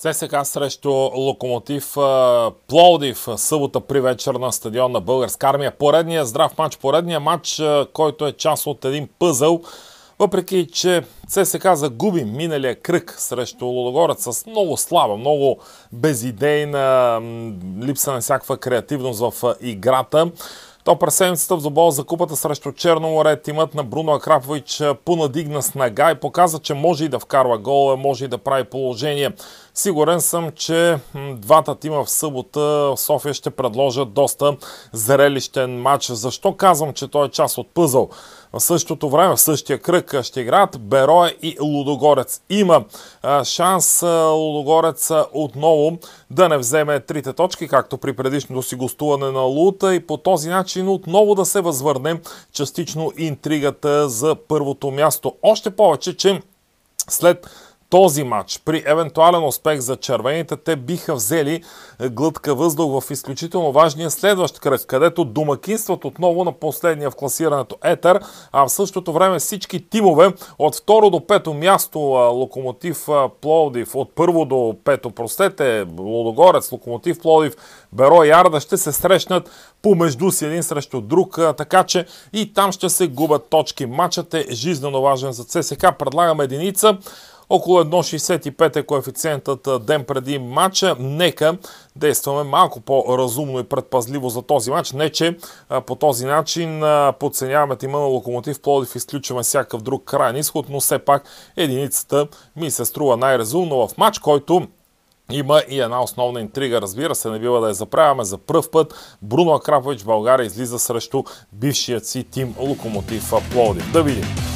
ЦСК срещу Локомотив Пловдив събота при вечер на стадион на Българска армия. Поредния здрав матч, поредния матч, който е част от един пъзъл. Въпреки, че ЦСК загуби миналия кръг срещу Лудогорец с много слаба, много безидейна липса на всякаква креативност в играта. То през седмицата в забол за купата срещу Черно море тимът на Бруно Акрапович понадигна с нага и показа, че може и да вкарва гол, може и да прави положение. Сигурен съм, че двата тима в събота в София ще предложат доста зрелищен матч. Защо казвам, че той е част от пъзъл? В същото време, в същия кръг ще играят Бероя и Лудогорец. Има шанс Лудогорец отново да не вземе трите точки, както при предишното си гостуване на Лута и по този начин отново да се възвърне частично интригата за първото място. Още повече, че след този матч, при евентуален успех за червените, те биха взели глътка въздух в изключително важния следващ кръг, където домакинстват отново на последния в класирането Етер, а в същото време всички тимове от второ до пето място Локомотив Пловдив, от първо до пето, простете, Лодогорец, Локомотив Пловдив, Беро и Арда ще се срещнат помежду си един срещу друг, така че и там ще се губят точки. Матчът е жизненно важен за ЦСК. Предлагам единица. Около 1,65 е коефициентът ден преди матча. Нека действаме малко по-разумно и предпазливо за този матч. Не, че по този начин подценяваме тима на Локомотив Плодив, изключваме всякакъв друг крайен изход, но все пак единицата ми се струва най-разумно в матч, който има и една основна интрига, разбира се, не бива да я заправяме за пръв път. Бруно Акрапович България излиза срещу бившият си тим Локомотив Плодив. Да видим!